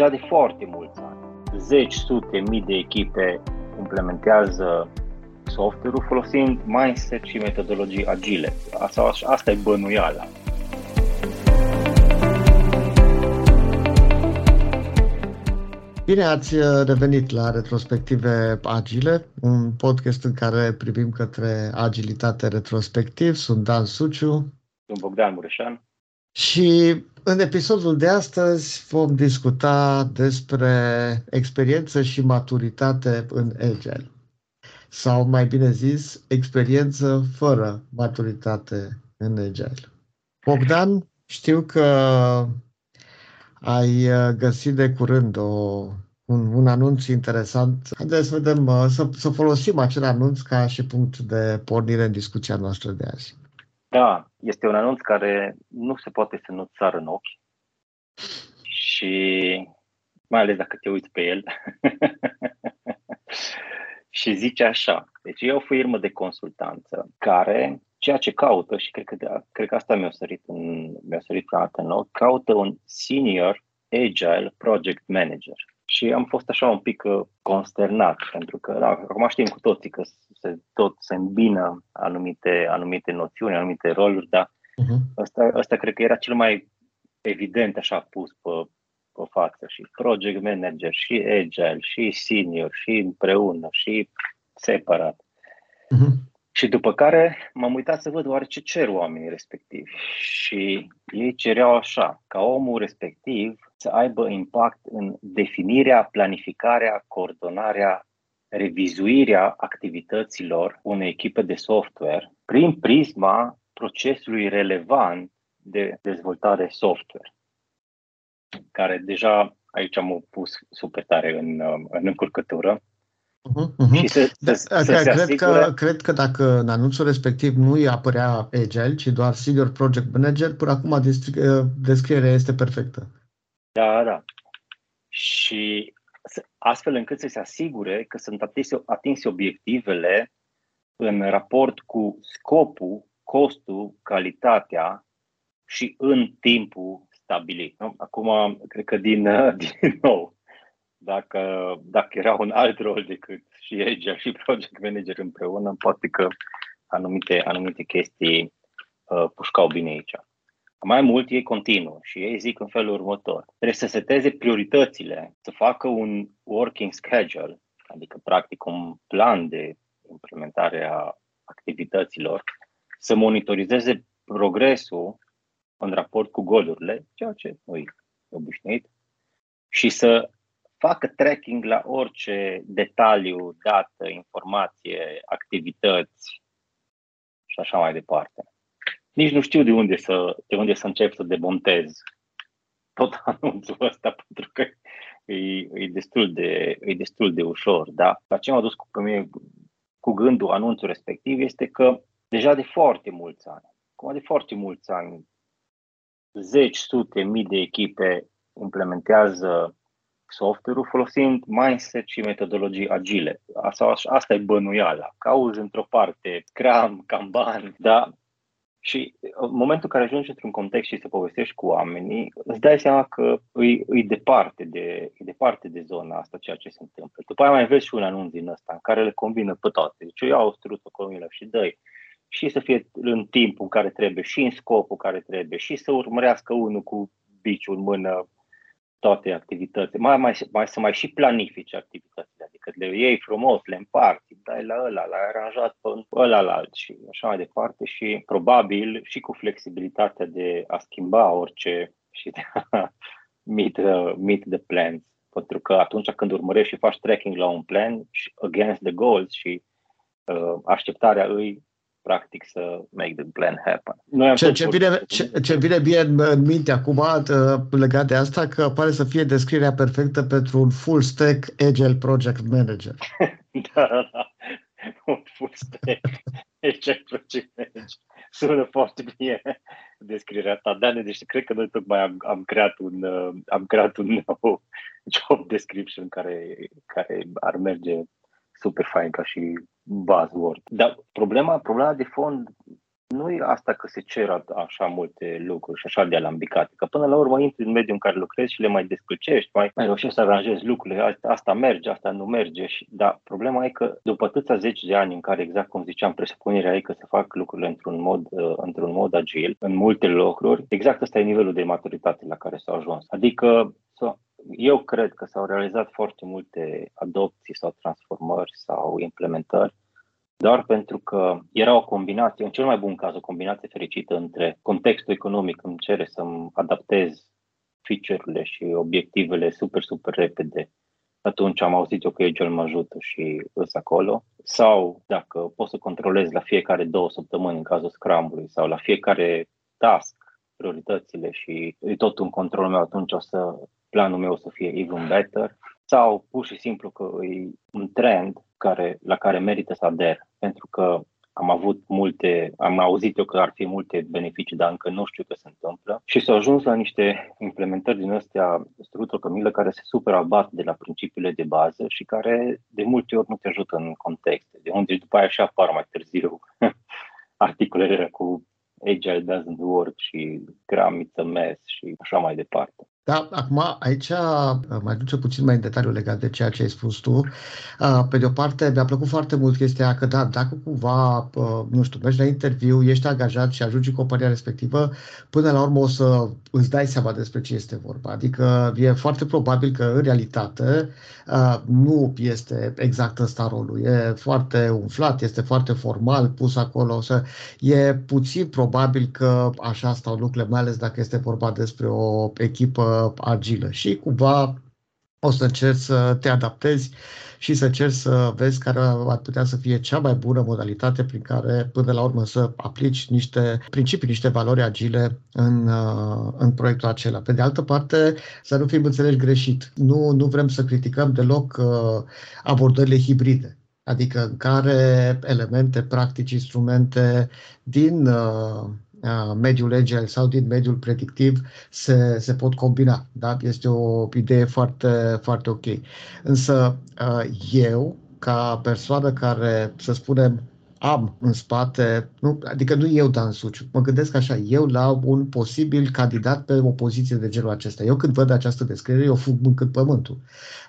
deja de foarte mulți ani. Zeci, sute, mii de echipe implementează software-ul folosind mindset și metodologii agile. Asta, asta e bănuiala. Bine ați uh, revenit la Retrospective Agile, un podcast în care privim către agilitate retrospectiv. Sunt Dan Suciu. Sunt Bogdan Mureșan. Și în episodul de astăzi vom discuta despre experiență și maturitate în Agile. Sau mai bine zis, experiență fără maturitate în Agile. Bogdan, știu că ai uh, găsit de curând o, un, un anunț interesant. Haideți să vedem, uh, să, să folosim acel anunț ca și punct de pornire în discuția noastră de azi. Da, este un anunț care nu se poate să nu țară în ochi și mai ales dacă te uiți pe el. și zice așa, deci e o firmă de consultanță care ceea ce caută, și cred că, de, cred că asta mi-a sărit, în, mi-a sărit prima dată în ochi, caută un senior agile project manager. Și am fost așa un pic uh, consternat, pentru că da, acum știm cu toții că se, tot se îmbină anumite, anumite noțiuni, anumite roluri, dar uh-huh. ăsta, ăsta cred că era cel mai evident așa pus pe, pe față și project manager, și agile, și senior, și împreună, și separat. Uh-huh. Și după care m-am uitat să văd oare ce cer oamenii respectivi. Și ei cereau așa, ca omul respectiv să aibă impact în definirea, planificarea, coordonarea, revizuirea activităților unei echipe de software prin prisma procesului relevant de dezvoltare software, care deja aici am pus super tare în, în încurcătură, Uh-huh, uh-huh. Și să, da, să, să cred, asigure... că, cred că dacă în anunțul respectiv nu îi apărea Agile, ci doar Senior Project Manager, până acum descrierea este perfectă. Da, da. Și astfel încât să se asigure că sunt atinse, atinse obiectivele în raport cu scopul, costul, calitatea și în timpul stabilit. Nu? Acum, cred că din, din nou, dacă, dacă era un alt rol decât și Agile și Project Manager împreună, poate că anumite, anumite chestii uh, pușcau bine aici. Mai mult, ei continuă și ei zic în felul următor. Trebuie să seteze prioritățile, să facă un working schedule, adică practic un plan de implementare a activităților, să monitorizeze progresul în raport cu golurile, ceea ce noi obișnuit, și să facă tracking la orice detaliu, dată, informație, activități și așa mai departe. Nici nu știu de unde să, de unde să încep să demontez tot anunțul ăsta, pentru că e, e, destul, de, e destul de ușor. Da? Dar ce m-a dus cu, pe mine, cu gândul anunțul respectiv este că deja de foarte mulți ani, cum de foarte mulți ani, zeci, sute, mii de echipe implementează software-ul folosind mindset și metodologii agile. Asta, asta e bănuiala. Cauzi într-o parte Scrum, Kanban, da? Și în momentul în care ajungi într-un context și să povestești cu oamenii, îți dai seama că îi, îi departe de, îi departe de zona asta ceea ce se întâmplă. După aia mai vezi și un anunț din ăsta în care le combină pe toate. Deci eu iau struță, combină și dă și să fie în timpul în care trebuie și în scopul care trebuie și să urmărească unul cu biciul în mână toate activitățile, mai, mai, mai să mai și planifici activitățile, adică le iei frumos, le împarți, dai la ăla, l-ai aranjat pe ăla la alt și așa mai departe și probabil și cu flexibilitatea de a schimba orice și de a meet, uh, meet the plans. Pentru că atunci când urmărești și faci tracking la un plan against the goals și uh, așteptarea îi practic să make the plan happen. Noi am ce, ce, vine, ce, ce vine bine în, în minte acum uh, legat de asta, că pare să fie descrierea perfectă pentru un full stack Agile Project Manager. da, da, da. Un full stack Agile Project Manager. Sună foarte bine descrierea ta, Dane, deci cred că noi tocmai am, am, creat un, uh, am creat un nou job description care, care ar merge super fain ca și buzzword. Dar problema, problema de fond nu e asta că se cer așa multe lucruri și așa de alambicate, că până la urmă intri în mediul în care lucrezi și le mai descăcești, mai, mai reușești să aranjezi lucrurile, asta merge, asta nu merge, și, dar problema e că după atâția zeci de ani în care, exact cum ziceam, presupunerea e că se fac lucrurile într-un mod, uh, într-un mod agil, în multe locuri, exact ăsta e nivelul de maturitate la care s-a ajuns. Adică eu cred că s-au realizat foarte multe adopții sau transformări sau implementări doar pentru că era o combinație, în cel mai bun caz, o combinație fericită între contextul economic îmi cere să-mi adaptez feature-urile și obiectivele super, super repede. Atunci am auzit eu că Agile mă ajută și îs acolo. Sau dacă pot să controlez la fiecare două săptămâni în cazul Scrum-ului sau la fiecare task prioritățile și e tot un control meu, atunci o să planul meu o să fie even better. Sau pur și simplu că e un trend care, la care merită să ader, pentru că am avut multe, am auzit eu că ar fi multe beneficii, dar încă nu știu că se întâmplă. Și s-au ajuns la niște implementări din astea strutul cămilă care se super abat de la principiile de bază și care de multe ori nu te ajută în context. De unde după aia și apar mai târziu articolele cu Agile doesn't work și Gram it's a mess și așa mai departe. Da, acum aici uh, mai duce puțin mai în detaliu legat de ceea ce ai spus tu. Uh, pe de o parte, mi-a plăcut foarte mult chestia că, da, dacă cumva, uh, nu știu, mergi la interviu, ești angajat și ajungi în compania respectivă, până la urmă o să îți dai seama despre ce este vorba. Adică e foarte probabil că, în realitate, nu este exact ăsta rolul. E foarte umflat, este foarte formal pus acolo. Să, e puțin probabil că așa stau lucrurile, mai ales dacă este vorba despre o echipă agilă și cumva o să încerci să te adaptezi și să încerci să vezi care ar putea să fie cea mai bună modalitate prin care până la urmă să aplici niște principii, niște valori agile în, uh, în proiectul acela. Pe de altă parte, să nu fim înțelegi greșit. Nu, nu vrem să criticăm deloc uh, abordările hibride adică în care elemente, practici, instrumente din uh, mediul agile sau din mediul predictiv se, se pot combina. Da? Este o idee foarte, foarte ok. Însă eu, ca persoană care, să spunem, am în spate, nu, adică nu eu Dan Suciu, mă gândesc așa, eu la un posibil candidat pe o poziție de genul acesta. Eu când văd această descriere, eu fug mâncând pământul.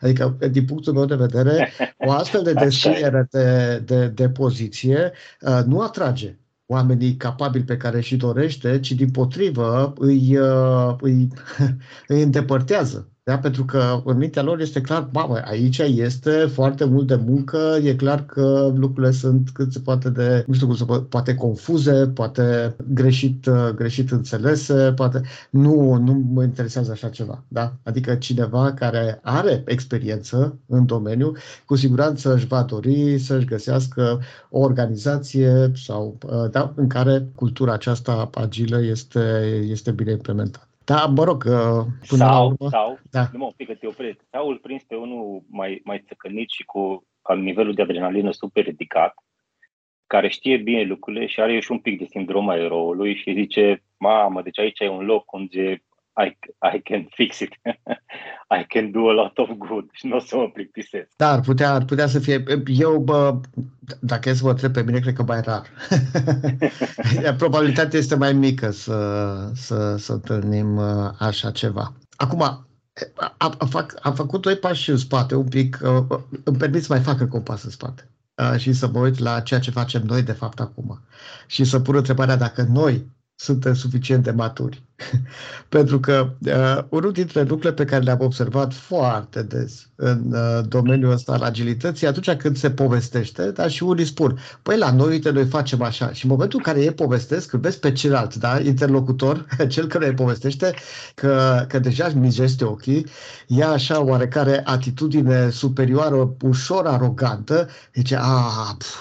Adică, din punctul meu de vedere, o astfel de descriere de, de, de poziție uh, nu atrage oamenii capabili pe care și dorește, ci din potrivă îi, uh, îi, îi îndepărtează da? Pentru că în mintea lor este clar, mamă, aici este foarte mult de muncă, e clar că lucrurile sunt cât se poate de, nu știu cum să poate confuze, poate greșit, uh, greșit înțelese, poate nu, nu mă interesează așa ceva. Da? Adică cineva care are experiență în domeniu, cu siguranță își va dori să-și găsească o organizație sau, uh, da, în care cultura aceasta agilă este, este bine implementată. Da, mă rog, uh, până sau, la urmă... Sau, da. nu mă, un pic că te opresc, sau îl prins pe unul mai, mai țăcănit și cu nivelul de adrenalină super ridicat, care știe bine lucrurile și are și un pic de sindrom a eroului și zice, mamă, deci aici e un loc unde I, I can fix it. I can do a lot of good și nu o să mă plictisesc. Da, ar putea, ar putea să fie. Eu, bă, dacă e să vă întreb pe mine, cred că mai rar. Probabilitatea este mai mică să, să, să întâlnim uh, așa ceva. Acum, am, am, fac, am făcut doi pași în spate, un pic, uh, îmi permit să mai fac încă un pas în spate uh, și să mă uit la ceea ce facem noi de fapt acum și să pun întrebarea dacă noi suntem suficient de maturi. Pentru că uh, unul dintre lucrurile pe care le-am observat foarte des în uh, domeniul ăsta al agilității, atunci când se povestește, da, și unii spun, păi la noi, uite, noi facem așa. Și în momentul în care ei povestesc, îl vezi pe celălalt, da, interlocutor, cel care îi povestește, că, că deja își mijește ochii, ia așa oarecare atitudine superioară, ușor arogantă, zice, a, pf,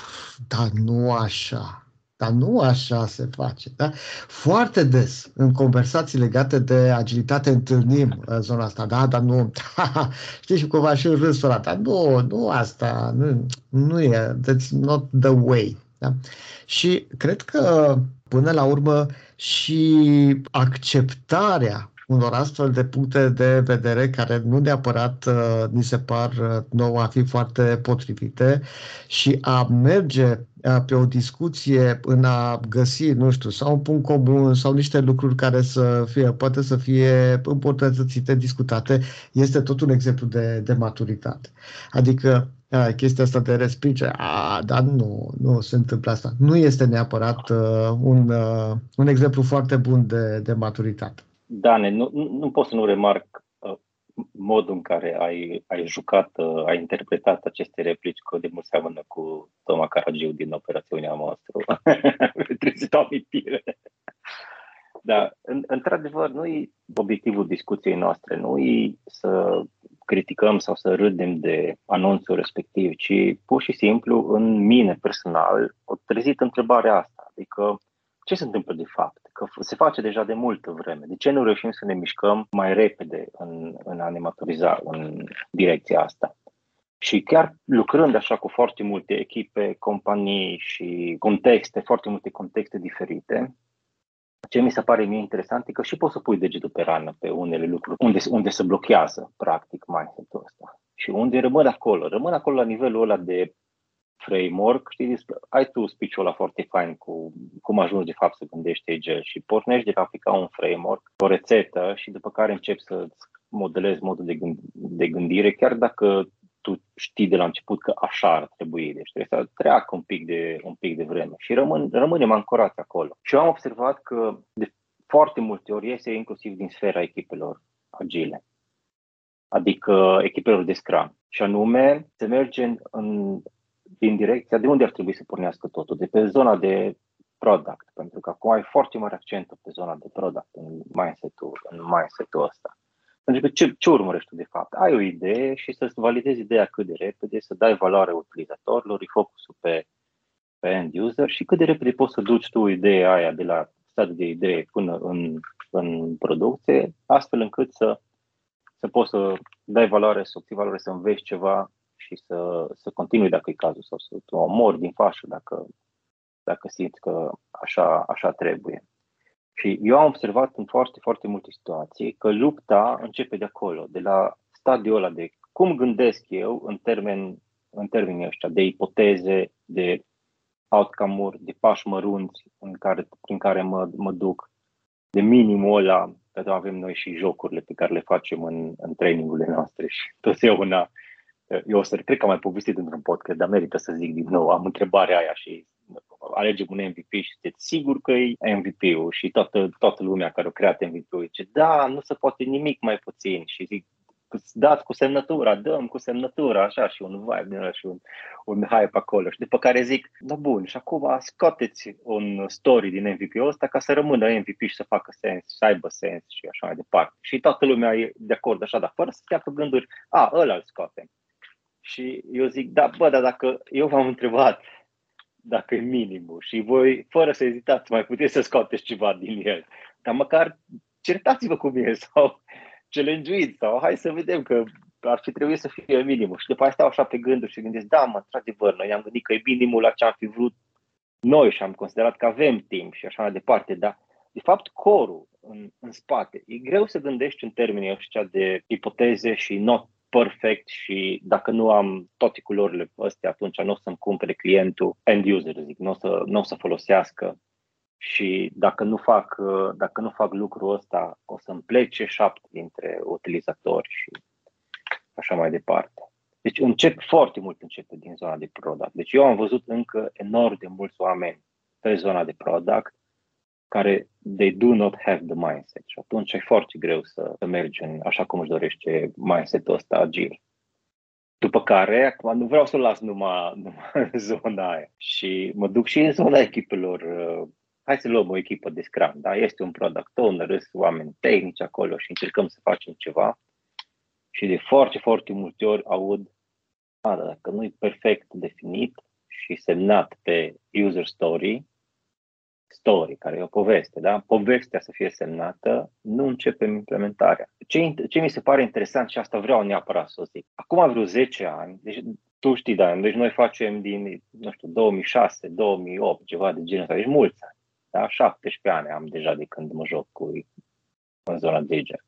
dar nu așa dar nu așa se face. Da? Foarte des, în conversații legate de agilitate, întâlnim uh, zona asta. Da, dar nu... Știi, și cumva și râsul ăla. Dar nu, nu asta. Nu, nu e. That's not the way. Da? Și cred că, până la urmă, și acceptarea unor astfel de puncte de vedere care nu neapărat uh, ni se par uh, nouă a fi foarte potrivite și a merge uh, pe o discuție în a găsi, nu știu, sau un punct comun sau niște lucruri care să fie, poate să fie îmbunătățite, discutate, este tot un exemplu de, de maturitate. Adică a, chestia asta de respingere, a, dar nu, nu se întâmplă asta. Nu este neapărat uh, un, uh, un exemplu foarte bun de, de maturitate. Dane, nu, nu pot să nu remarc uh, modul în care ai, ai jucat, uh, ai interpretat aceste replici, că de mult seamănă cu Toma Caragiu din operațiunea noastră. Trebuie să amintire. Da, în, într-adevăr, nu e obiectivul discuției noastre, nu e să criticăm sau să râdem de anunțul respectiv, ci pur și simplu în mine personal o trezit întrebarea asta, adică ce se întâmplă de fapt? Că se face deja de multă vreme. De ce nu reușim să ne mișcăm mai repede în, în a ne maturiza în direcția asta? Și chiar lucrând așa cu foarte multe echipe, companii și contexte, foarte multe contexte diferite, ce mi se pare mie interesant e că și poți să pui degetul pe rană pe unele lucruri unde, unde se blochează, practic, mindset-ul ăsta. Și unde rămân acolo. Rămân acolo la nivelul ăla de framework, știi, ai tu speech-ul ăla foarte fain cu cum ajungi de fapt să gândești agile și pornești de a aplica un framework, o rețetă și după care începi să modelezi modul de, gând- de gândire, chiar dacă tu știi de la început că așa ar trebui, deci trebuie să treacă un pic de, un pic de vreme și rămân, rămânem ancorați acolo. Și eu am observat că de foarte multe ori iese inclusiv din sfera echipelor agile, adică echipelor de Scrum. Și anume, se merge în, din direcția de unde ar trebui să pornească totul, de pe zona de product, pentru că acum ai foarte mare accent pe zona de product în mindset-ul, în mindset-ul ăsta. Pentru că ce, ce urmărești tu de fapt? Ai o idee și să-ți validezi ideea cât de repede, să dai valoare utilizatorilor, focusul pe, pe end user și cât de repede poți să duci tu ideea aia de la stadiul de idee până în, în producție, astfel încât să, să poți să dai valoare, să obții valoare, să înveți ceva și să, să continui dacă e cazul sau să o omori din fașă dacă, dacă simți că așa, așa trebuie. Și eu am observat în foarte, foarte multe situații că lupta începe de acolo, de la stadiul ăla de cum gândesc eu în, termen, în termenii ăștia, de ipoteze, de outcome-uri, de pași mărunți în care, prin care mă, mă duc, de minimul ăla, pentru avem noi și jocurile pe care le facem în, în trainingurile noastre și totdeauna eu o să cred că am mai povestit într-un podcast, dar merită să zic din nou, am întrebarea aia și alegem un MVP și sunteți sigur că e MVP-ul și toată, toată lumea care a creat MVP-ul zice, da, nu se poate nimic mai puțin și zic, dați cu semnătura, dăm cu semnătura, așa, și un vibe și un, un hype acolo. Și după care zic, da bun, și acum scoateți un story din MVP-ul ăsta ca să rămână MVP și să facă sens, să aibă sens și așa mai departe. Și toată lumea e de acord așa, dar fără să stea pe gânduri, a, ăla îl scoatem. Și eu zic, da, bă, dar dacă eu v-am întrebat dacă e minimul și voi, fără să ezitați, mai puteți să scoateți ceva din el, dar măcar certați-vă cu mine sau challenge sau hai să vedem că ar fi trebuit să fie minimul. Și după aceea stau așa pe gânduri și gândesc, da, mă, într-adevăr, noi am gândit că e minimul la ce am fi vrut noi și am considerat că avem timp și așa mai departe, dar de fapt corul în, în spate. E greu să gândești în termenii ăștia de ipoteze și not perfect și dacă nu am toate culorile astea, atunci nu o să-mi cumpere clientul end user, zic, nu o să, nu o să folosească și dacă nu fac, dacă nu fac lucrul ăsta, o să-mi plece șapte dintre utilizatori și așa mai departe. Deci încep foarte mult începe din zona de product. Deci eu am văzut încă enorm de mulți oameni pe zona de product care they do not have the mindset și atunci e foarte greu să, să mergi în așa cum își dorește mindset-ul ăsta agil. După care, acum nu vreau să las numai, numai zona aia și mă duc și în zona echipelor. Uh, hai să luăm o echipă de Scrum, da? Este un product owner, sunt oameni tehnici acolo și încercăm să facem ceva și de foarte, foarte multe ori aud a, dacă nu e perfect definit și semnat pe user story, story, care e o poveste, da? povestea să fie semnată, nu începem implementarea. Ce, ce mi se pare interesant și asta vreau neapărat să o zic. Acum vreo 10 ani, deci tu știi, da, deci noi facem din, nu știu, 2006, 2008, ceva de genul ăsta, deci mulți ani. Da? 17 ani am deja de când mă joc cu în zona de agile.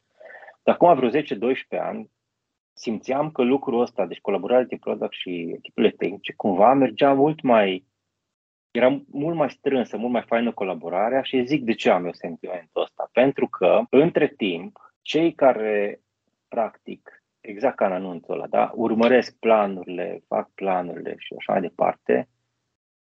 Dar acum vreo 10-12 ani simțeam că lucrul ăsta, deci colaborarea de product și echipele tehnice, cumva mergea mult mai era mult mai strânsă, mult mai faină colaborarea și zic de ce am eu sentimentul ăsta. Pentru că, între timp, cei care, practic, exact ca în anunțul ăla, da, urmăresc planurile, fac planurile și așa mai departe,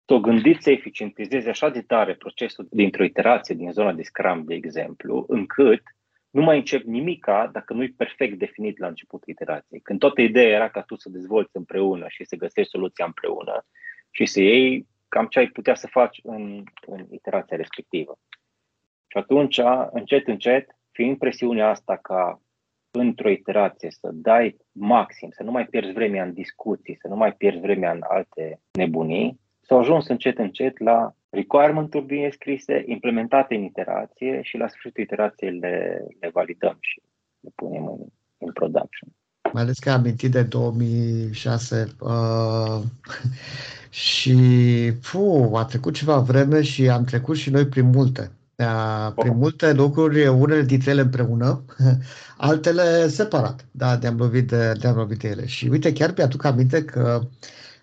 s-o gândit să eficientizeze așa de tare procesul dintr-o iterație din zona de Scrum, de exemplu, încât nu mai încep nimica dacă nu e perfect definit la începutul iterației. Când toată ideea era ca tu să dezvolți împreună și să găsești soluția împreună și să iei cam ce ai putea să faci în, în iterația respectivă. Și atunci, încet, încet, fiind presiunea asta ca într-o iterație să dai maxim, să nu mai pierzi vremea în discuții, să nu mai pierzi vremea în alte nebunii, s-au ajuns încet, încet la requirement-uri bine scrise, implementate în iterație și la sfârșitul iterației le, le validăm și le punem în, în production. Mai ales că am amintit de 2006 uh, și fu, a trecut ceva vreme și am trecut și noi prin multe. Uh, prin multe lucruri, unele dintre ele împreună, altele separat. Da, ne-am lovit de, ne-am lovit de ele. Și uite, chiar mi-aduc aminte că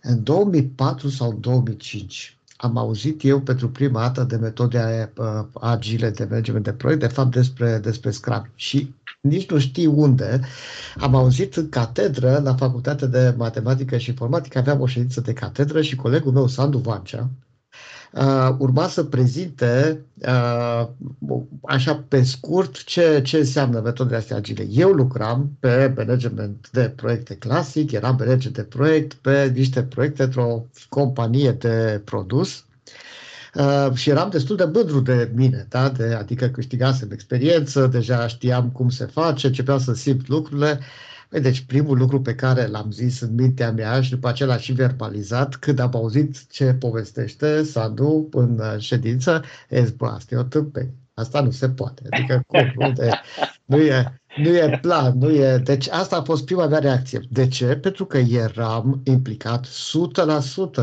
în 2004 sau 2005 am auzit eu pentru prima dată de metode uh, agile de management de proiect, de fapt despre, despre Scrum. Și nici nu știu unde, am auzit în catedră, la Facultatea de Matematică și Informatică, aveam o ședință de catedră și colegul meu, Sandu Vancea, uh, urma să prezinte uh, așa pe scurt ce, ce înseamnă metodele astea agile. Eu lucram pe management de proiecte clasic, eram manager de proiect pe niște proiecte într-o companie de produs Uh, și eram destul de mândru de mine, da? de, adică câștigasem experiență, deja știam cum se face, începeam să simt lucrurile. Păi, deci primul lucru pe care l-am zis în mintea mea și după aceea l-am și verbalizat când am auzit ce povestește Sandu în uh, ședință, e bă, asta e o tâmpenie. Asta nu se poate. Adică cum? Nu, de, nu, e, nu e plan, nu e... Deci asta a fost prima mea reacție. De ce? Pentru că eram implicat 100%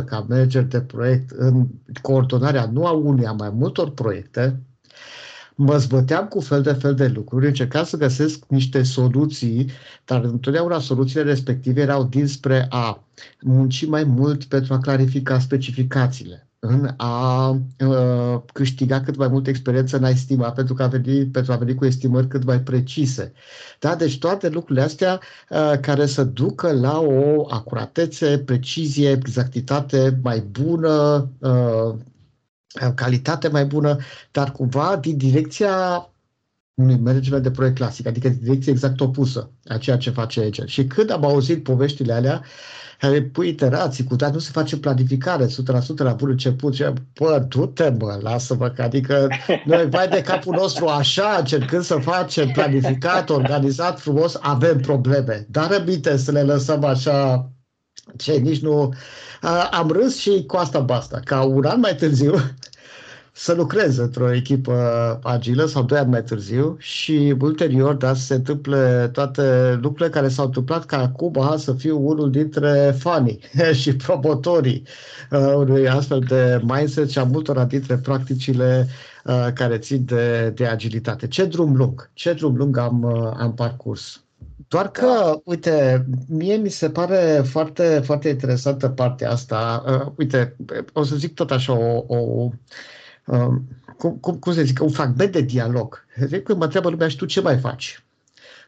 ca manager de proiect în coordonarea nu a unui, a mai multor proiecte, mă zbăteam cu fel de fel de lucruri, încercam să găsesc niște soluții, dar întotdeauna soluțiile respective erau dinspre a munci mai mult pentru a clarifica specificațiile în a uh, câștiga cât mai multă experiență în a estima, pentru, că a veni, pentru a veni cu estimări cât mai precise. Da? Deci toate lucrurile astea uh, care să ducă la o acuratețe, precizie, exactitate mai bună, uh, calitate mai bună, dar cumva din direcția unui management de proiect clasic, adică din direcție exact opusă a ceea ce face Agile. Și când am auzit poveștile alea, care pui iterații, cu toate nu se face planificare 100% la bun început și bă, du-te mă, lasă-mă, că adică noi vai de capul nostru așa, încercând să facem planificat, organizat, frumos, avem probleme. Dar rămite să le lăsăm așa ce nici nu... Am râs și cu asta basta. Ca un an mai târziu, să lucrez într-o echipă agilă sau doi ani mai târziu și ulterior da, să se întâmple toate lucrurile care s-au întâmplat ca acum să fiu unul dintre fanii și promotorii uh, unui astfel de mindset și a multora dintre practicile uh, care țin de, de agilitate. Ce drum lung, ce drum lung am, uh, am parcurs. Doar că, da. uite, mie mi se pare foarte, foarte interesantă partea asta. Uh, uite, o să zic tot așa o, o Um, cum, cum, cum să zic, un fragment de dialog. Când mă întreabă lumea, și tu ce mai faci?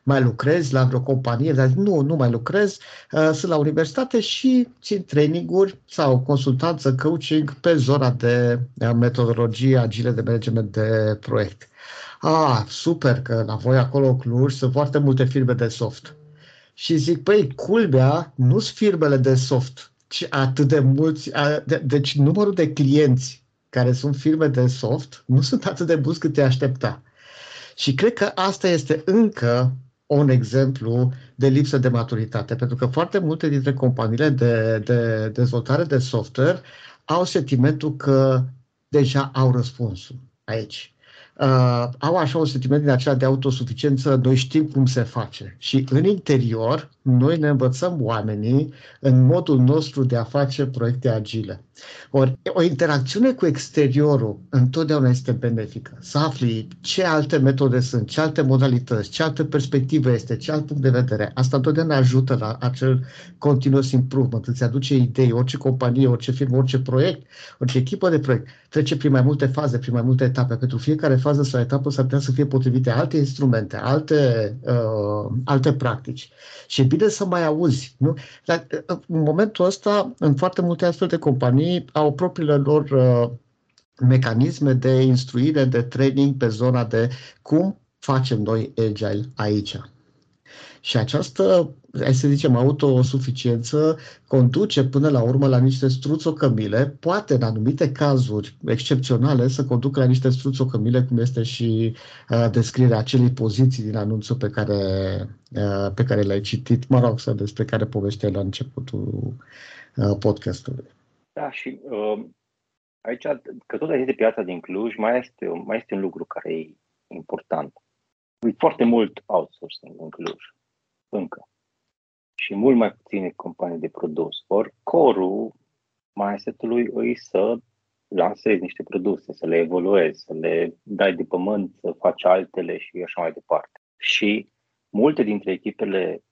Mai lucrezi la vreo companie? Dar nu, nu mai lucrez. Uh, sunt la universitate și țin traininguri sau consultanță, coaching pe zona de uh, metodologie agile de management de proiect. Ah, super că la voi acolo Cluj sunt foarte multe firme de soft. Și zic, păi, culmea nu sunt firmele de soft, ci atât de mulți, de, deci numărul de clienți care sunt firme de soft, nu sunt atât de buni cât te aștepta. Și cred că asta este încă un exemplu de lipsă de maturitate, pentru că foarte multe dintre companiile de, de dezvoltare de software au sentimentul că deja au răspunsul aici. Uh, au așa un sentiment din acela de autosuficiență, noi știm cum se face. Și în interior, noi ne învățăm oamenii în modul nostru de a face proiecte agile. Ori o interacțiune cu exteriorul întotdeauna este benefică. Să afli ce alte metode sunt, ce alte modalități, ce altă perspectivă este, ce alt punct de vedere. Asta întotdeauna ajută la acel continuous improvement, îți aduce idei, orice companie, orice firmă, orice proiect, orice echipă de proiect trece prin mai multe faze, prin mai multe etape. Pentru fiecare fază sau etapă s-ar putea să fie potrivite alte instrumente, alte, uh, alte practici. Și e bine să mai auzi. Nu? Dar, uh, în momentul ăsta, în foarte multe astfel de companii, au propriile lor uh, mecanisme de instruire, de training pe zona de cum facem noi agile aici. Și această, hai să zicem, autosuficiență conduce până la urmă la niște struțocămile, poate în anumite cazuri excepționale să conducă la niște struțocămile, cum este și uh, descrierea acelei poziții din anunțul pe care, uh, pe care l-ai citit, mă rog, să despre care povesteai la începutul uh, podcastului. Da, și uh, aici, că tot aici de piața din Cluj, mai este, mai este un lucru care e important. E foarte mult outsourcing în Cluj, încă. Și mult mai puține companii de produs. Ori corul mindset-ului îi să lansezi niște produse, să le evoluezi, să le dai de pământ, să faci altele și așa mai departe. Și multe dintre echipele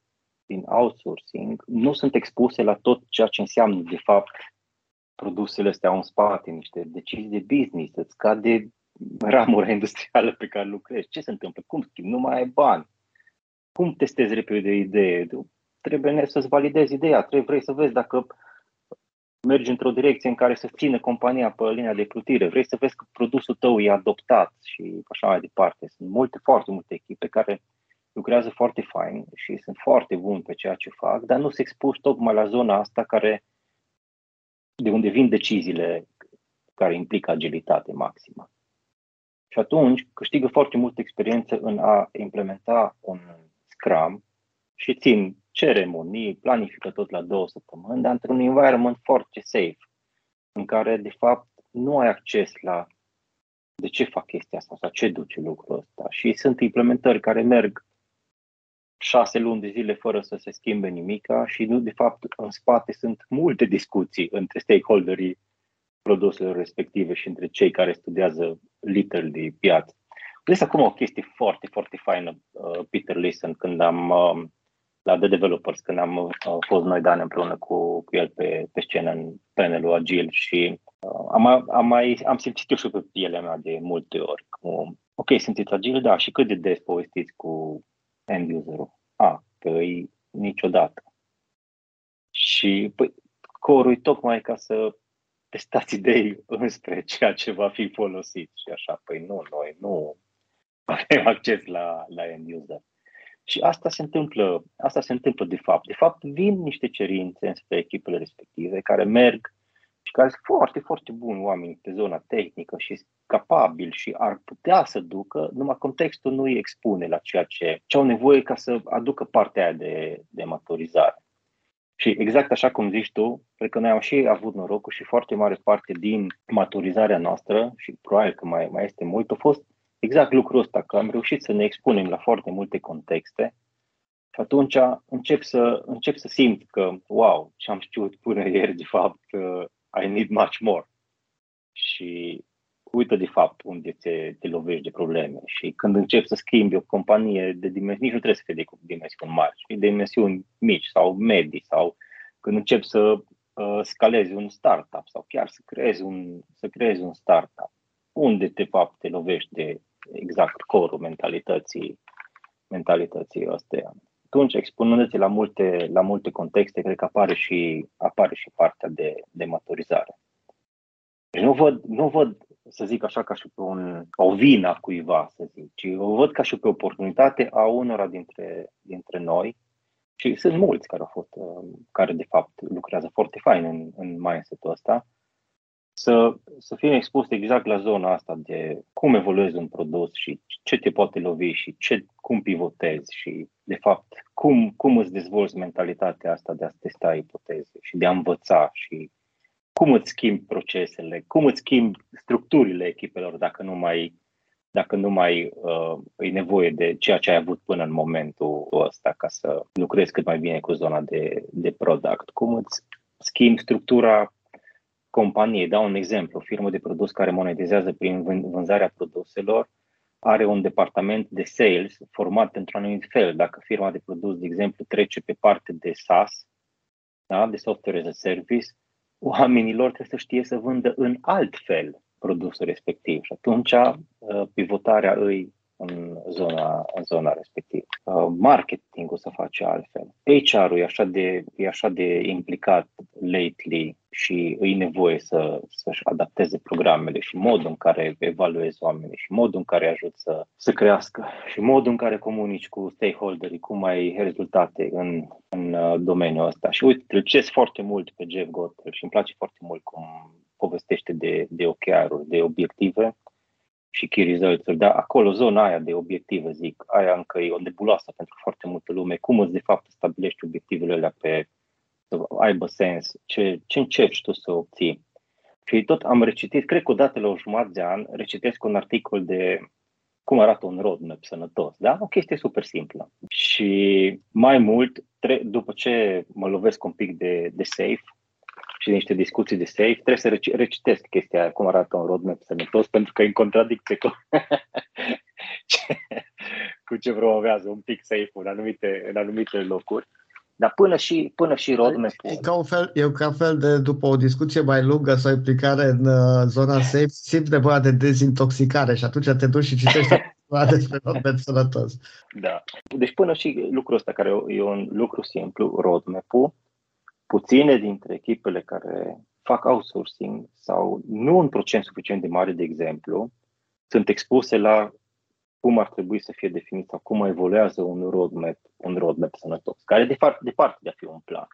din outsourcing nu sunt expuse la tot ceea ce înseamnă, de fapt, produsele astea au în spate, niște decizii de business, îți scade ramura industrială pe care lucrezi. Ce se întâmplă? Cum schimbi? Nu mai ai bani. Cum testezi repede o idee? Trebuie să-ți validezi ideea. Trebuie vrei să vezi dacă mergi într-o direcție în care să țină compania pe linia de plutire. Vrei să vezi că produsul tău e adoptat și așa mai departe. Sunt multe, foarte multe echipe care lucrează foarte fain și sunt foarte buni pe ceea ce fac, dar nu se expuși tocmai la zona asta care de unde vin deciziile care implică agilitate maximă. Și atunci câștigă foarte multă experiență în a implementa un Scrum și țin ceremonii, planifică tot la două săptămâni, dar într-un environment foarte safe, în care, de fapt, nu ai acces la de ce fac chestia asta sau ce duce lucrul ăsta. Și sunt implementări care merg șase luni de zile fără să se schimbe nimica și nu, de fapt, în spate sunt multe discuții între stakeholderii produselor respective și între cei care studiază literally piață. Deci acum o chestie foarte, foarte faină, uh, Peter Leeson, când am uh, la The Developers, când am uh, fost noi dani împreună cu, cu el pe, pe scenă în panelul Agil și uh, am, am, mai, am simțit eu și pe pielea mea de multe ori. Cum, ok, sunteți agil, da, și cât de des povestiți cu end user-ul? A, păi niciodată. Și păi, corul e tocmai ca să testați idei înspre ceea ce va fi folosit. Și așa, păi nu, noi nu avem acces la, la end user. Și asta se întâmplă, asta se întâmplă de fapt. De fapt, vin niște cerințe înspre echipele respective care merg și care sunt foarte, foarte buni oameni pe zona tehnică și capabili și ar putea să ducă, numai contextul nu îi expune la ceea ce, ce au nevoie ca să aducă partea aia de, de maturizare. Și exact așa cum zici tu, cred că noi am și avut norocul și foarte mare parte din maturizarea noastră și probabil că mai, mai este mult, a fost exact lucrul ăsta, că am reușit să ne expunem la foarte multe contexte și atunci încep să, încep să simt că, wow, ce am știut până ieri, de fapt, uh, I need much more. Și uită de fapt unde te, te lovești de probleme. Și când începi să schimbi o companie de dimensiuni, nici nu trebuie să fie de dimensiuni mari, ci de dimensiuni mici sau medii, sau când începi să uh, scalezi un startup sau chiar să creezi un, să creezi un startup, unde de fapt te lovești de exact corul mentalității, mentalității astea. Atunci, expunându-te la multe, la multe contexte, cred că apare și, apare și partea de, de maturizare. Deci nu văd, nu văd, să zic așa, ca și pe un, o vină a cuiva, să zic, ci o văd ca și pe oportunitate a unora dintre, dintre noi și sunt mulți care au fost, care de fapt lucrează foarte fain în, în mindset-ul ăsta, să, să fim expus exact la zona asta de cum evoluezi un produs și ce te poate lovi și ce, cum pivotezi și, de fapt, cum, cum îți dezvolți mentalitatea asta de a testa ipoteze și de a învăța și cum îți schimbi procesele, cum îți schimbi structurile echipelor dacă nu mai, dacă nu mai uh, e nevoie de ceea ce ai avut până în momentul ăsta ca să lucrezi cât mai bine cu zona de, de product, cum îți schimbi structura companie, dau un exemplu, o firmă de produs care monetizează prin vânzarea produselor, are un departament de sales format într-un anumit fel. Dacă firma de produs, de exemplu, trece pe parte de SaaS, da, de software as a service, oamenilor trebuie să știe să vândă în alt fel produsul respectiv. Și atunci uh, pivotarea îi în zona, în zona respectivă. Uh, marketingul să face altfel. HR-ul e așa de, e așa de implicat lately și îi nevoie să, să-și adapteze programele și modul în care evaluezi oamenii și modul în care ajut să, să crească și modul în care comunici cu stakeholderii, cum ai rezultate în, în uh, domeniul ăsta. Și uite, îl foarte mult pe Jeff Gottel și îmi place foarte mult cum povestește de, de OKR-uri, de obiective și key results dar acolo zona aia de obiective, zic, aia încă e o nebuloasă pentru foarte multă lume. Cum îți de fapt stabilești obiectivele alea pe să aibă sens, ce, ce încerci tu să obții. Și tot am recitit, cred că odată la o jumătate de an, recitesc un articol de cum arată un roadmap sănătos, da? O chestie super simplă. Și mai mult, tre- după ce mă lovesc un pic de, de safe, și niște discuții de safe, trebuie să rec- recitesc chestia aia, cum arată un roadmap sănătos, pentru că e în contradicție cu, ce, cu ce promovează un pic safe în anumite, în anumite locuri. Dar până și, până și roadmap-ul... E ca, un fel, e ca un fel de, după o discuție mai lungă sau implicare în uh, zona safe, simți nevoia de dezintoxicare și atunci te duci și citești despre roadmap sănătos. Da. Deci până și lucrul ăsta, care e un lucru simplu, roadmap-ul, puține dintre echipele care fac outsourcing sau nu un procent suficient de mare, de exemplu, sunt expuse la cum ar trebui să fie definit sau cum evoluează un roadmap, un roadmap sănătos, care de fapt departe de a fi un plan.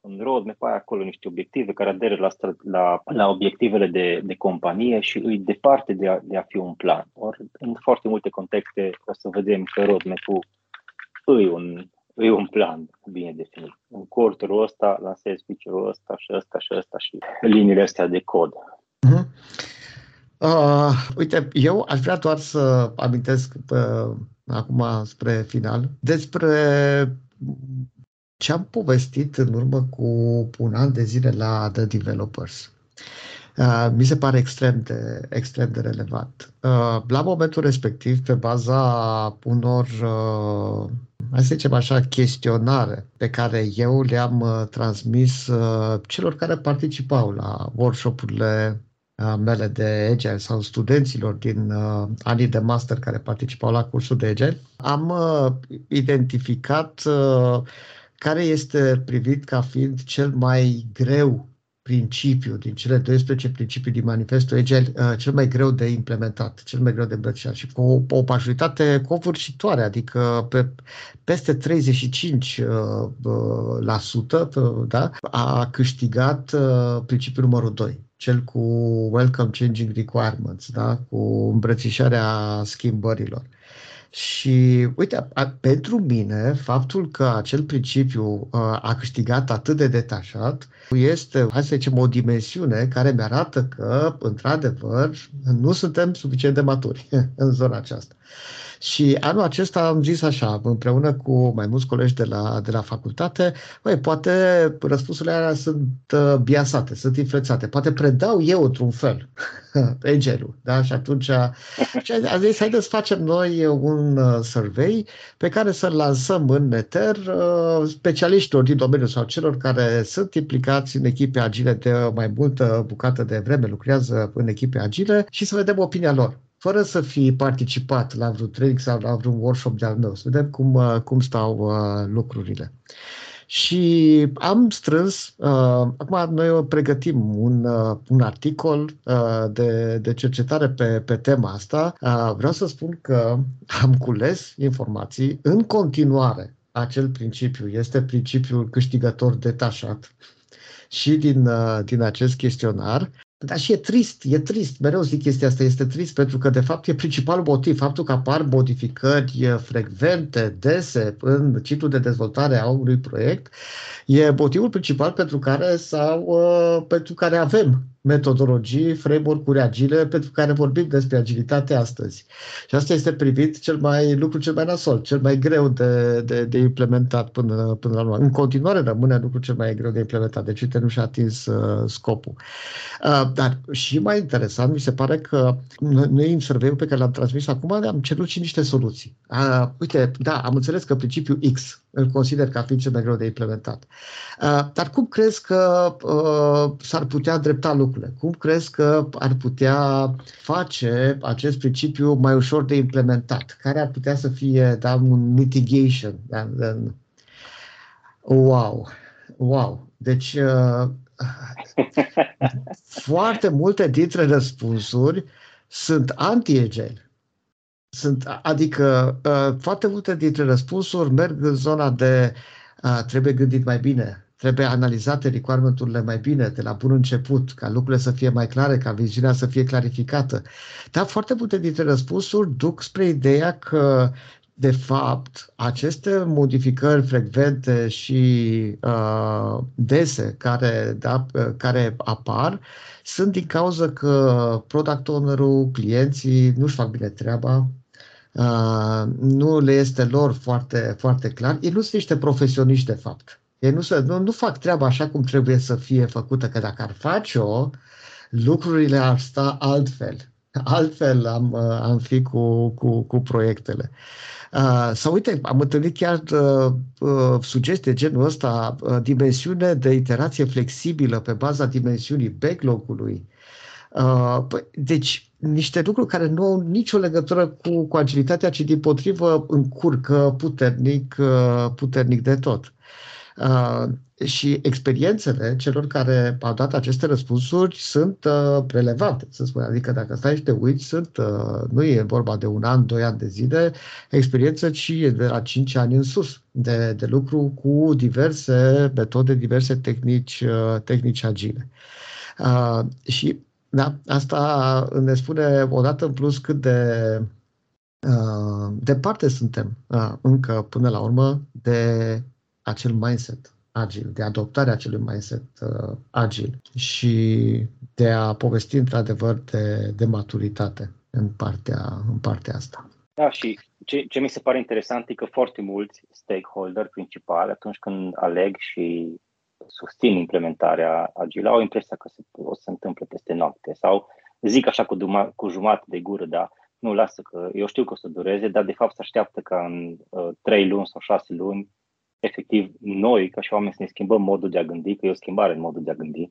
Un roadmap ai acolo niște obiective care aderă la, la, la obiectivele de, de companie și îi departe de a, de a fi un plan. Or, în foarte multe contexte o să vedem că roadmap-ul e un, e un plan bine definit. În quarterul ăsta lansez feature-ul ăsta și ăsta și ăsta și liniile astea de cod. Uh-huh. Uh, uite, eu aș vrea doar să amintesc uh, acum spre final despre ce am povestit în urmă cu un an de zile la The Developers. Uh, mi se pare extrem de, extrem de relevant. Uh, la momentul respectiv, pe baza unor, uh, hai să zicem așa, chestionare pe care eu le-am transmis celor care participau la workshop-urile mele de Agile sau studenților din uh, anii de master care participau la cursul de Agile, am uh, identificat uh, care este privit ca fiind cel mai greu principiu din cele 12 principii din manifestul Agile uh, cel mai greu de implementat, cel mai greu de îmbrățișat și cu o, o majoritate covârșitoare, adică pe peste 35 uh, uh, la sută, da, a câștigat uh, principiul numărul 2 cel cu Welcome Changing Requirements, da? cu îmbrățișarea schimbărilor. Și uite, a, pentru mine, faptul că acel principiu a, a câștigat atât de detașat este, hai să zicem, o dimensiune care mi arată că, într-adevăr, nu suntem suficient de maturi în zona aceasta. Și anul acesta am zis așa, împreună cu mai mulți colegi de la, de la facultate, băi, poate răspunsurile alea sunt uh, biasate, sunt influențate, poate predau eu într-un fel Angelul, da? Și atunci a zis, haideți să facem noi un uh, survey pe care să-l lansăm în Ether uh, specialiștilor din domeniu sau celor care sunt implicați în echipe agile de mai multă bucată de vreme, lucrează în echipe agile și să vedem opinia lor fără să fi participat la vreun training sau la vreun workshop de-al meu, să vedem cum, uh, cum stau uh, lucrurile. Și am strâns, uh, acum noi pregătim un, uh, un articol uh, de, de cercetare pe, pe tema asta. Uh, vreau să spun că am cules informații în continuare. Acel principiu este principiul câștigător detașat și din, uh, din acest chestionar dar și e trist, e trist, mereu zic chestia asta, este trist pentru că de fapt e principalul motiv, faptul că apar modificări frecvente, dese în ciclul de dezvoltare a unui proiect, e motivul principal pentru care sau uh, pentru care avem metodologii, framework-uri agile, pentru care vorbim despre agilitate astăzi. Și asta este privit cel mai lucru cel mai nasol, cel mai greu de, de, de implementat până, până la urmă. În continuare rămâne lucru cel mai greu de implementat, deci uite, nu și-a atins uh, scopul. Uh, dar și mai interesant, mi se pare că noi în survey pe care l-am transmis acum am cerut și niște soluții. Uh, uite, da, am înțeles că principiul X îl consider ca fiind cel mai greu de implementat. Uh, dar cum crezi că uh, s-ar putea drepta lucrurile? Cum crezi că ar putea face acest principiu mai ușor de implementat? Care ar putea să fie da, un mitigation? Da, da. Wow! Wow! Deci, uh, foarte multe dintre răspunsuri sunt anti-egel. Sunt, adică uh, foarte multe dintre răspunsuri merg în zona de uh, trebuie gândit mai bine, trebuie analizate requirement-urile mai bine de la bun început, ca lucrurile să fie mai clare, ca viziunea să fie clarificată. Dar foarte multe dintre răspunsuri duc spre ideea că de fapt, aceste modificări frecvente și uh, dese care, da, care apar sunt din cauza că product owner-ul, clienții nu-și fac bine treaba, uh, nu le este lor foarte, foarte clar. Ei nu sunt niște profesioniști, de fapt. Ei nu, se, nu, nu fac treaba așa cum trebuie să fie făcută, că dacă ar face-o, lucrurile ar sta altfel. Altfel am, uh, am fi cu, cu, cu proiectele. Uh, sau uite, am întâlnit chiar uh, uh, sugestii de genul ăsta, uh, dimensiune de iterație flexibilă pe baza dimensiunii backlog-ului. Uh, păi, deci, niște lucruri care nu au nicio legătură cu, cu agilitatea, ci din potrivă încurcă puternic, uh, puternic de tot. Uh, și experiențele celor care au dat aceste răspunsuri sunt uh, relevante, să spun. Adică dacă stai și te uiți, sunt, uh, nu e vorba de un an, doi ani de zile, experiență, ci e de la cinci ani în sus de, de lucru cu diverse metode, diverse tehnici, uh, tehnici agile. Uh, și da, asta ne spune odată în plus cât de uh, departe suntem uh, încă până la urmă de acel mindset agil, de adoptarea acelui mindset uh, agil și de a povesti într-adevăr de, de maturitate în partea, în partea asta. Da, și ce, ce mi se pare interesant e că foarte mulți stakeholder principali, atunci când aleg și susțin implementarea agilă, au impresia că se, o să se întâmple peste noapte sau zic așa cu, duma, cu jumătate de gură, da, nu lasă că eu știu că o să dureze, dar de fapt se așteaptă ca în uh, 3 luni sau 6 luni efectiv noi, ca și oameni, să ne schimbăm modul de a gândi, că e o schimbare în modul de a gândi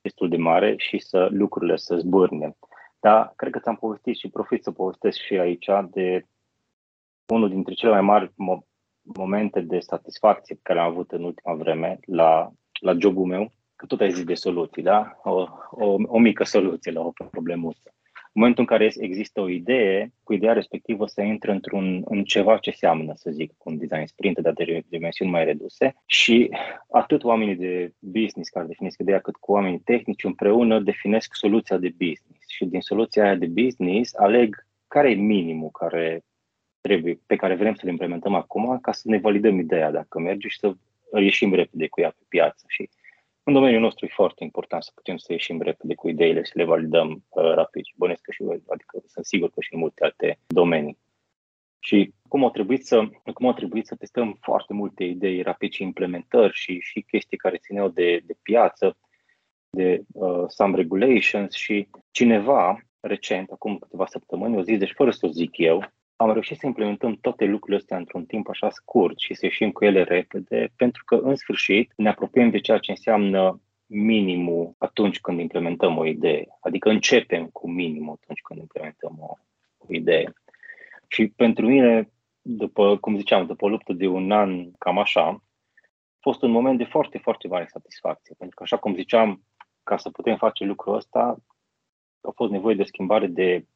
destul de mare și să lucrurile să zbârne. Dar cred că ți-am povestit și profit să povestesc și aici de unul dintre cele mai mari mo- momente de satisfacție pe care am avut în ultima vreme la, la jobul meu, că tot ai zis de soluții, da? O, o, o mică soluție la o problemă. În momentul în care există o idee, cu ideea respectivă să intre într-un, în ceva ce seamănă, să zic, cu un design sprint, dar de dimensiuni mai reduse. Și atât oamenii de business care definesc ideea, cât cu oamenii tehnici împreună definesc soluția de business. Și din soluția aia de business aleg care e minimul care trebuie, pe care vrem să-l implementăm acum ca să ne validăm ideea. Dacă merge și să ieșim repede cu ea pe piață. Și în domeniul nostru e foarte important să putem să ieșim repede cu ideile, să le validăm uh, rapid și bănesc că și adică sunt sigur că și în multe alte domenii. Și cum au trebuit să, cum au trebuit să testăm foarte multe idei rapid și implementări și, și chestii care țineau de, de piață, de uh, some regulations și cineva recent, acum câteva săptămâni, o zis, deci fără să o zic eu, am reușit să implementăm toate lucrurile astea într-un timp așa scurt și să ieșim cu ele repede, pentru că, în sfârșit, ne apropiem de ceea ce înseamnă minimul atunci când implementăm o idee. Adică începem cu minimul atunci când implementăm o, o idee. Și pentru mine, după, cum ziceam, după o luptă de un an, cam așa, a fost un moment de foarte, foarte mare satisfacție. Pentru că, așa cum ziceam, ca să putem face lucrul ăsta, a fost nevoie de schimbare de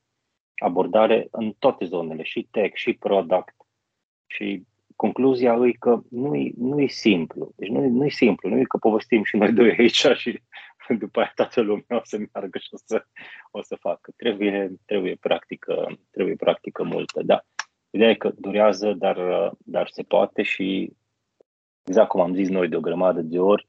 abordare în toate zonele, și tech, și product. Și concluzia e că nu e, nu e simplu. Deci nu, nu e simplu, nu e că povestim și noi doi aici și după aia toată lumea o să meargă și o să, o să facă. Trebuie, trebuie, practică, trebuie practică multă, da. Ideea e că durează, dar, dar se poate și exact cum am zis noi de o grămadă de ori,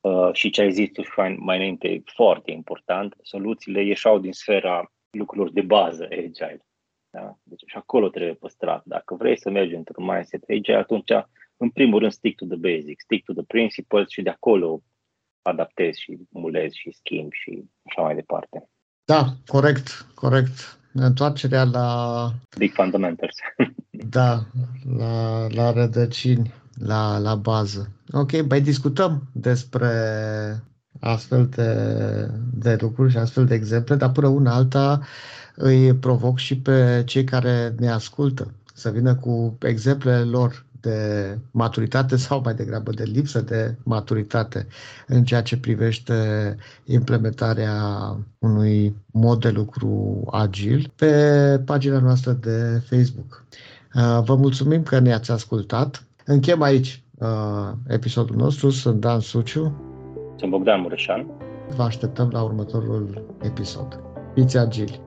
uh, și ce ai zis tu mai înainte e foarte important, soluțiile ieșau din sfera lucrurilor de bază agile. Da? Deci și acolo trebuie păstrat. Dacă vrei să mergi într-un mindset agile, atunci, în primul rând, stick to the basics, stick to the principles și de acolo adaptezi și mulezi și schimbi și așa mai departe. Da, corect, corect. Întoarcerea la... Big fundamentals. da, la, la rădăcini, la, la bază. Ok, mai discutăm despre astfel de, de lucruri și astfel de exemple, dar până una alta îi provoc și pe cei care ne ascultă să vină cu exemplele lor de maturitate sau mai degrabă de lipsă de maturitate în ceea ce privește implementarea unui mod de lucru agil pe pagina noastră de Facebook. Uh, vă mulțumim că ne-ați ascultat. Închem aici uh, episodul nostru. Sunt Dan Suciu. Sunt Bogdan Mureșan. Vă așteptăm la următorul episod. Fiți agili!